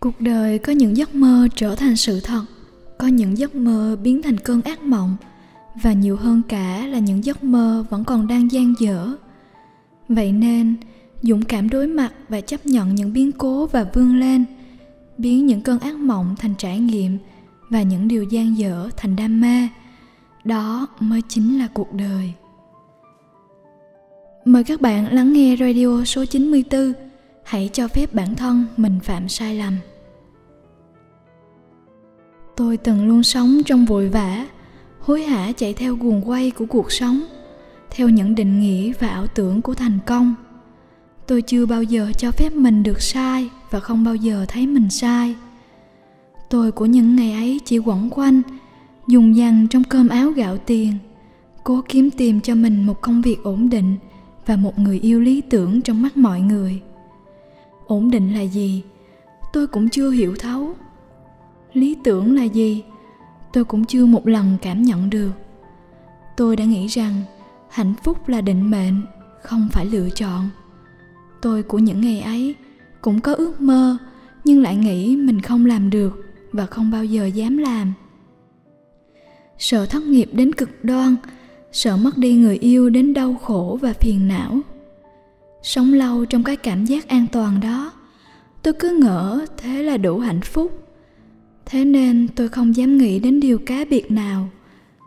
cuộc đời có những giấc mơ trở thành sự thật, có những giấc mơ biến thành cơn ác mộng, và nhiều hơn cả là những giấc mơ vẫn còn đang dang dở. Vậy nên, dũng cảm đối mặt và chấp nhận những biến cố và vươn lên, biến những cơn ác mộng thành trải nghiệm và những điều dang dở thành đam mê, đó mới chính là cuộc đời. Mời các bạn lắng nghe radio số 94 hãy cho phép bản thân mình phạm sai lầm tôi từng luôn sống trong vội vã, hối hả chạy theo guồng quay của cuộc sống, theo những định nghĩa và ảo tưởng của thành công. Tôi chưa bao giờ cho phép mình được sai và không bao giờ thấy mình sai. Tôi của những ngày ấy chỉ quẩn quanh, dùng dằn trong cơm áo gạo tiền, cố kiếm tìm cho mình một công việc ổn định và một người yêu lý tưởng trong mắt mọi người. Ổn định là gì? Tôi cũng chưa hiểu thấu lý tưởng là gì? Tôi cũng chưa một lần cảm nhận được. Tôi đã nghĩ rằng hạnh phúc là định mệnh, không phải lựa chọn. Tôi của những ngày ấy cũng có ước mơ, nhưng lại nghĩ mình không làm được và không bao giờ dám làm. Sợ thất nghiệp đến cực đoan, sợ mất đi người yêu đến đau khổ và phiền não. Sống lâu trong cái cảm giác an toàn đó, tôi cứ ngỡ thế là đủ hạnh phúc thế nên tôi không dám nghĩ đến điều cá biệt nào,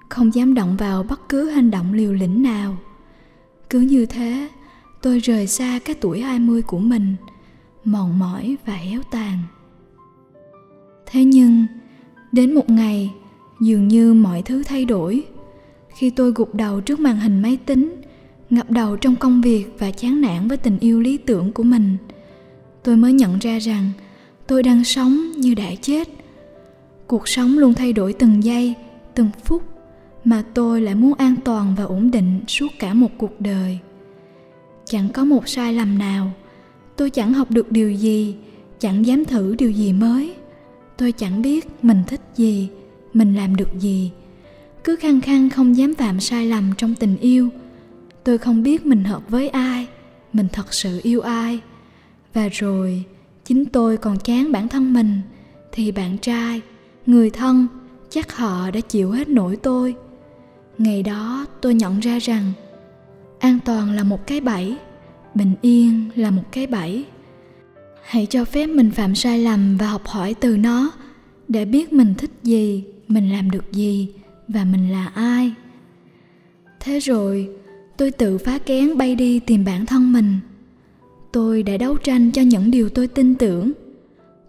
không dám động vào bất cứ hành động liều lĩnh nào. Cứ như thế, tôi rời xa cái tuổi 20 của mình, mòn mỏi và héo tàn. Thế nhưng, đến một ngày, dường như mọi thứ thay đổi. Khi tôi gục đầu trước màn hình máy tính, ngập đầu trong công việc và chán nản với tình yêu lý tưởng của mình, tôi mới nhận ra rằng tôi đang sống như đã chết cuộc sống luôn thay đổi từng giây, từng phút mà tôi lại muốn an toàn và ổn định suốt cả một cuộc đời. Chẳng có một sai lầm nào. Tôi chẳng học được điều gì, chẳng dám thử điều gì mới. Tôi chẳng biết mình thích gì, mình làm được gì. Cứ khăng khăng không dám phạm sai lầm trong tình yêu. Tôi không biết mình hợp với ai, mình thật sự yêu ai. Và rồi, chính tôi còn chán bản thân mình, thì bạn trai người thân, chắc họ đã chịu hết nổi tôi. Ngày đó tôi nhận ra rằng, an toàn là một cái bẫy, bình yên là một cái bẫy. Hãy cho phép mình phạm sai lầm và học hỏi từ nó, để biết mình thích gì, mình làm được gì và mình là ai. Thế rồi, tôi tự phá kén bay đi tìm bản thân mình. Tôi đã đấu tranh cho những điều tôi tin tưởng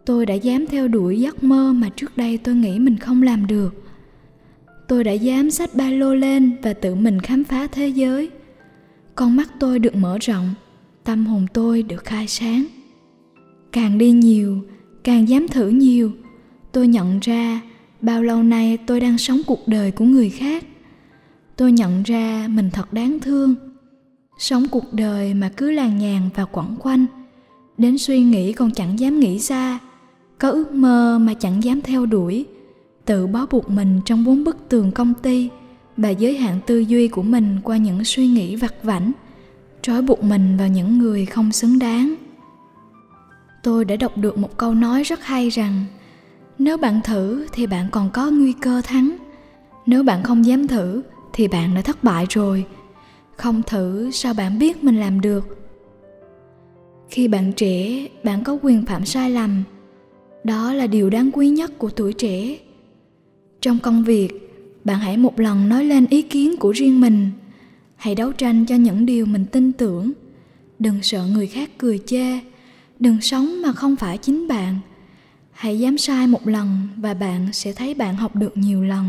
tôi đã dám theo đuổi giấc mơ mà trước đây tôi nghĩ mình không làm được. Tôi đã dám xách ba lô lên và tự mình khám phá thế giới. Con mắt tôi được mở rộng, tâm hồn tôi được khai sáng. Càng đi nhiều, càng dám thử nhiều, tôi nhận ra bao lâu nay tôi đang sống cuộc đời của người khác. Tôi nhận ra mình thật đáng thương. Sống cuộc đời mà cứ làng nhàng và quẩn quanh. Đến suy nghĩ còn chẳng dám nghĩ xa có ước mơ mà chẳng dám theo đuổi. Tự bó buộc mình trong bốn bức tường công ty và giới hạn tư duy của mình qua những suy nghĩ vặt vảnh trói buộc mình vào những người không xứng đáng. Tôi đã đọc được một câu nói rất hay rằng, nếu bạn thử thì bạn còn có nguy cơ thắng, nếu bạn không dám thử thì bạn đã thất bại rồi, không thử sao bạn biết mình làm được? Khi bạn trẻ, bạn có quyền phạm sai lầm đó là điều đáng quý nhất của tuổi trẻ. Trong công việc, bạn hãy một lần nói lên ý kiến của riêng mình. Hãy đấu tranh cho những điều mình tin tưởng. Đừng sợ người khác cười chê. Đừng sống mà không phải chính bạn. Hãy dám sai một lần và bạn sẽ thấy bạn học được nhiều lần.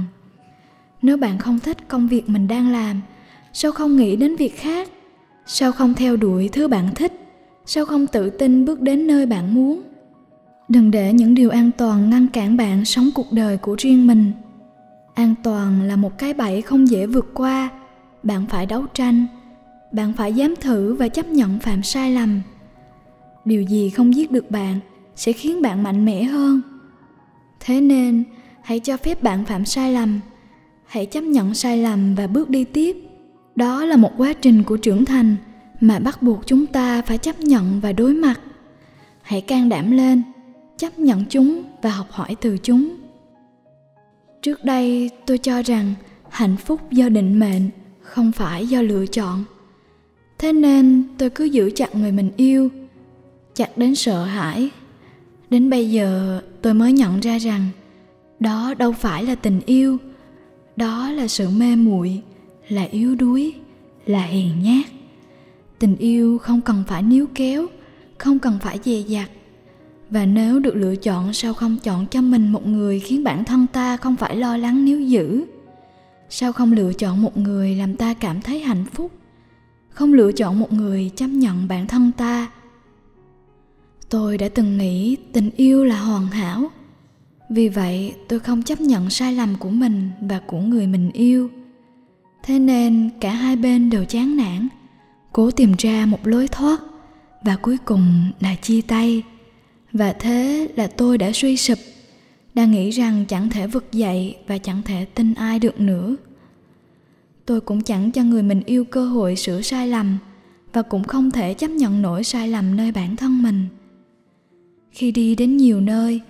Nếu bạn không thích công việc mình đang làm, sao không nghĩ đến việc khác? Sao không theo đuổi thứ bạn thích? Sao không tự tin bước đến nơi bạn muốn? Đừng để những điều an toàn ngăn cản bạn sống cuộc đời của riêng mình. An toàn là một cái bẫy không dễ vượt qua. Bạn phải đấu tranh, bạn phải dám thử và chấp nhận phạm sai lầm. Điều gì không giết được bạn sẽ khiến bạn mạnh mẽ hơn. Thế nên, hãy cho phép bạn phạm sai lầm. Hãy chấp nhận sai lầm và bước đi tiếp. Đó là một quá trình của trưởng thành mà bắt buộc chúng ta phải chấp nhận và đối mặt. Hãy can đảm lên chấp nhận chúng và học hỏi từ chúng. Trước đây, tôi cho rằng hạnh phúc do định mệnh, không phải do lựa chọn. Thế nên tôi cứ giữ chặt người mình yêu, chặt đến sợ hãi. Đến bây giờ, tôi mới nhận ra rằng đó đâu phải là tình yêu, đó là sự mê muội, là yếu đuối, là hèn nhát. Tình yêu không cần phải níu kéo, không cần phải dè dặt và nếu được lựa chọn, sao không chọn cho mình một người khiến bản thân ta không phải lo lắng níu giữ? Sao không lựa chọn một người làm ta cảm thấy hạnh phúc? Không lựa chọn một người chấp nhận bản thân ta? Tôi đã từng nghĩ tình yêu là hoàn hảo. Vì vậy, tôi không chấp nhận sai lầm của mình và của người mình yêu. Thế nên, cả hai bên đều chán nản, cố tìm ra một lối thoát và cuối cùng là chia tay và thế là tôi đã suy sụp, đang nghĩ rằng chẳng thể vực dậy và chẳng thể tin ai được nữa. Tôi cũng chẳng cho người mình yêu cơ hội sửa sai lầm và cũng không thể chấp nhận nổi sai lầm nơi bản thân mình. Khi đi đến nhiều nơi,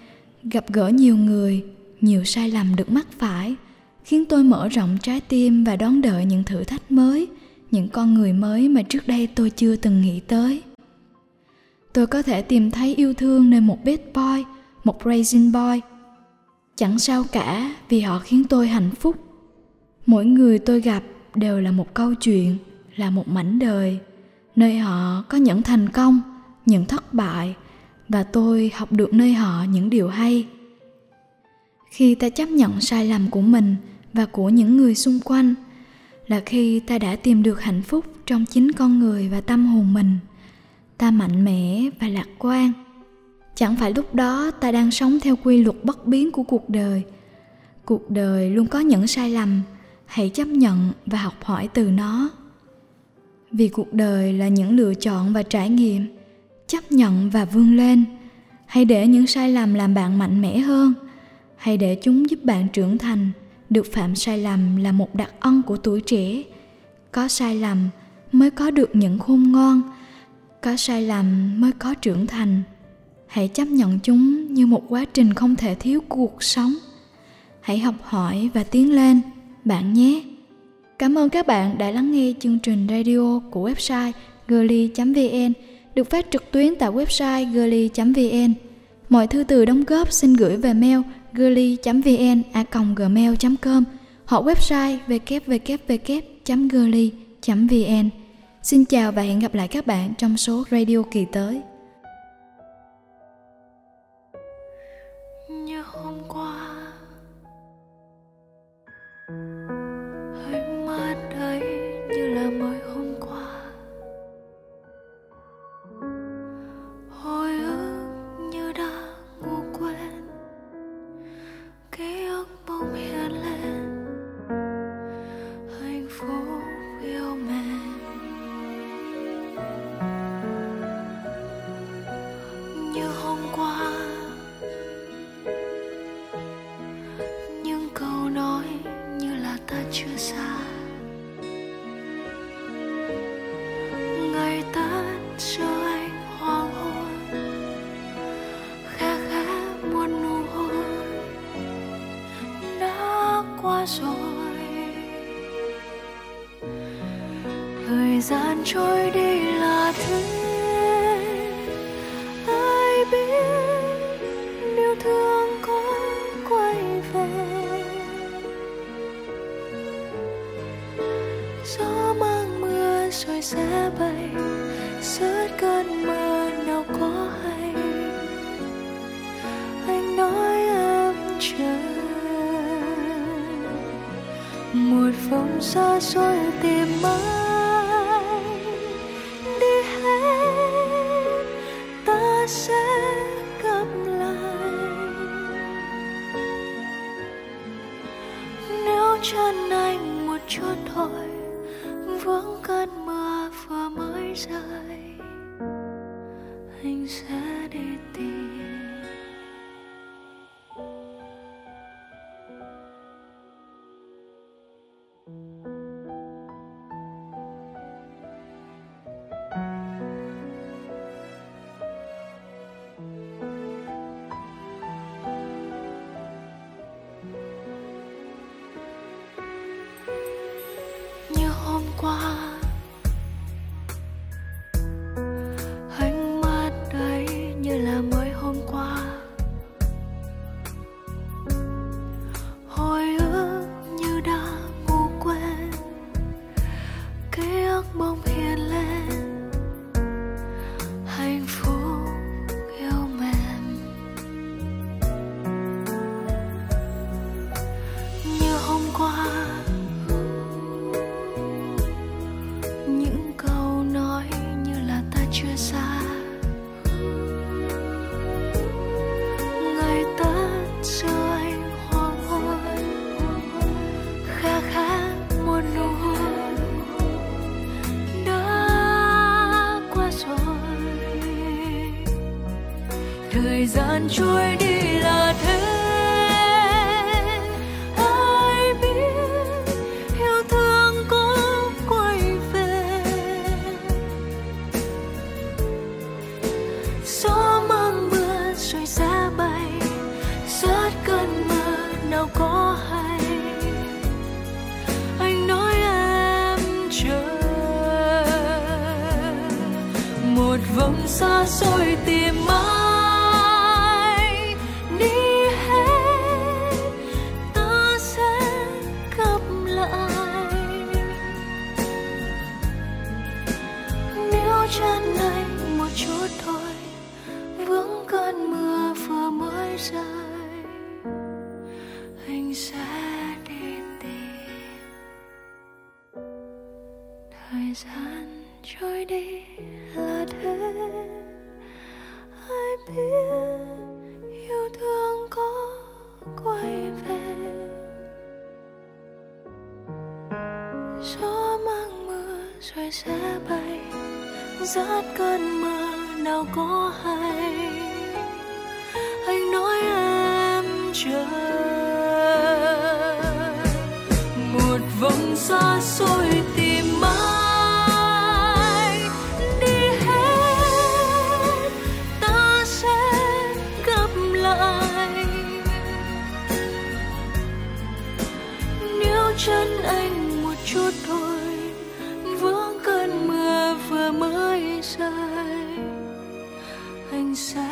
gặp gỡ nhiều người, nhiều sai lầm được mắc phải, khiến tôi mở rộng trái tim và đón đợi những thử thách mới, những con người mới mà trước đây tôi chưa từng nghĩ tới tôi có thể tìm thấy yêu thương nơi một bad boy, một raisin boy. Chẳng sao cả, vì họ khiến tôi hạnh phúc. Mỗi người tôi gặp đều là một câu chuyện, là một mảnh đời, nơi họ có những thành công, những thất bại, và tôi học được nơi họ những điều hay. Khi ta chấp nhận sai lầm của mình và của những người xung quanh, là khi ta đã tìm được hạnh phúc trong chính con người và tâm hồn mình ta mạnh mẽ và lạc quan. Chẳng phải lúc đó ta đang sống theo quy luật bất biến của cuộc đời. Cuộc đời luôn có những sai lầm, hãy chấp nhận và học hỏi từ nó. Vì cuộc đời là những lựa chọn và trải nghiệm, chấp nhận và vươn lên. Hãy để những sai lầm làm bạn mạnh mẽ hơn. Hãy để chúng giúp bạn trưởng thành. Được phạm sai lầm là một đặc ân của tuổi trẻ. Có sai lầm mới có được những khôn ngoan có sai lầm mới có trưởng thành hãy chấp nhận chúng như một quá trình không thể thiếu của cuộc sống hãy học hỏi và tiến lên, bạn nhé cảm ơn các bạn đã lắng nghe chương trình radio của website girly vn, được phát trực tuyến tại website girly.vn. Mọi thư từ đóng góp xin gửi về mail girly.vn a gmail.com hoặc website www.girly.vn. Xin chào và hẹn gặp lại các bạn trong số radio kỳ tới. Xa xôi tìm mãi. Một vòng xa xôi tìm ai đi hết ta sẽ gặp lại. Nếu chân này một chút thôi, vướng cơn mưa vừa mới rơi, anh sẽ đi tìm thời gian trôi đi là thế. Ai biết yêu thương có quay về. Gió mang mưa rồi sẽ bay. Rát cơn mưa nào có hay. Anh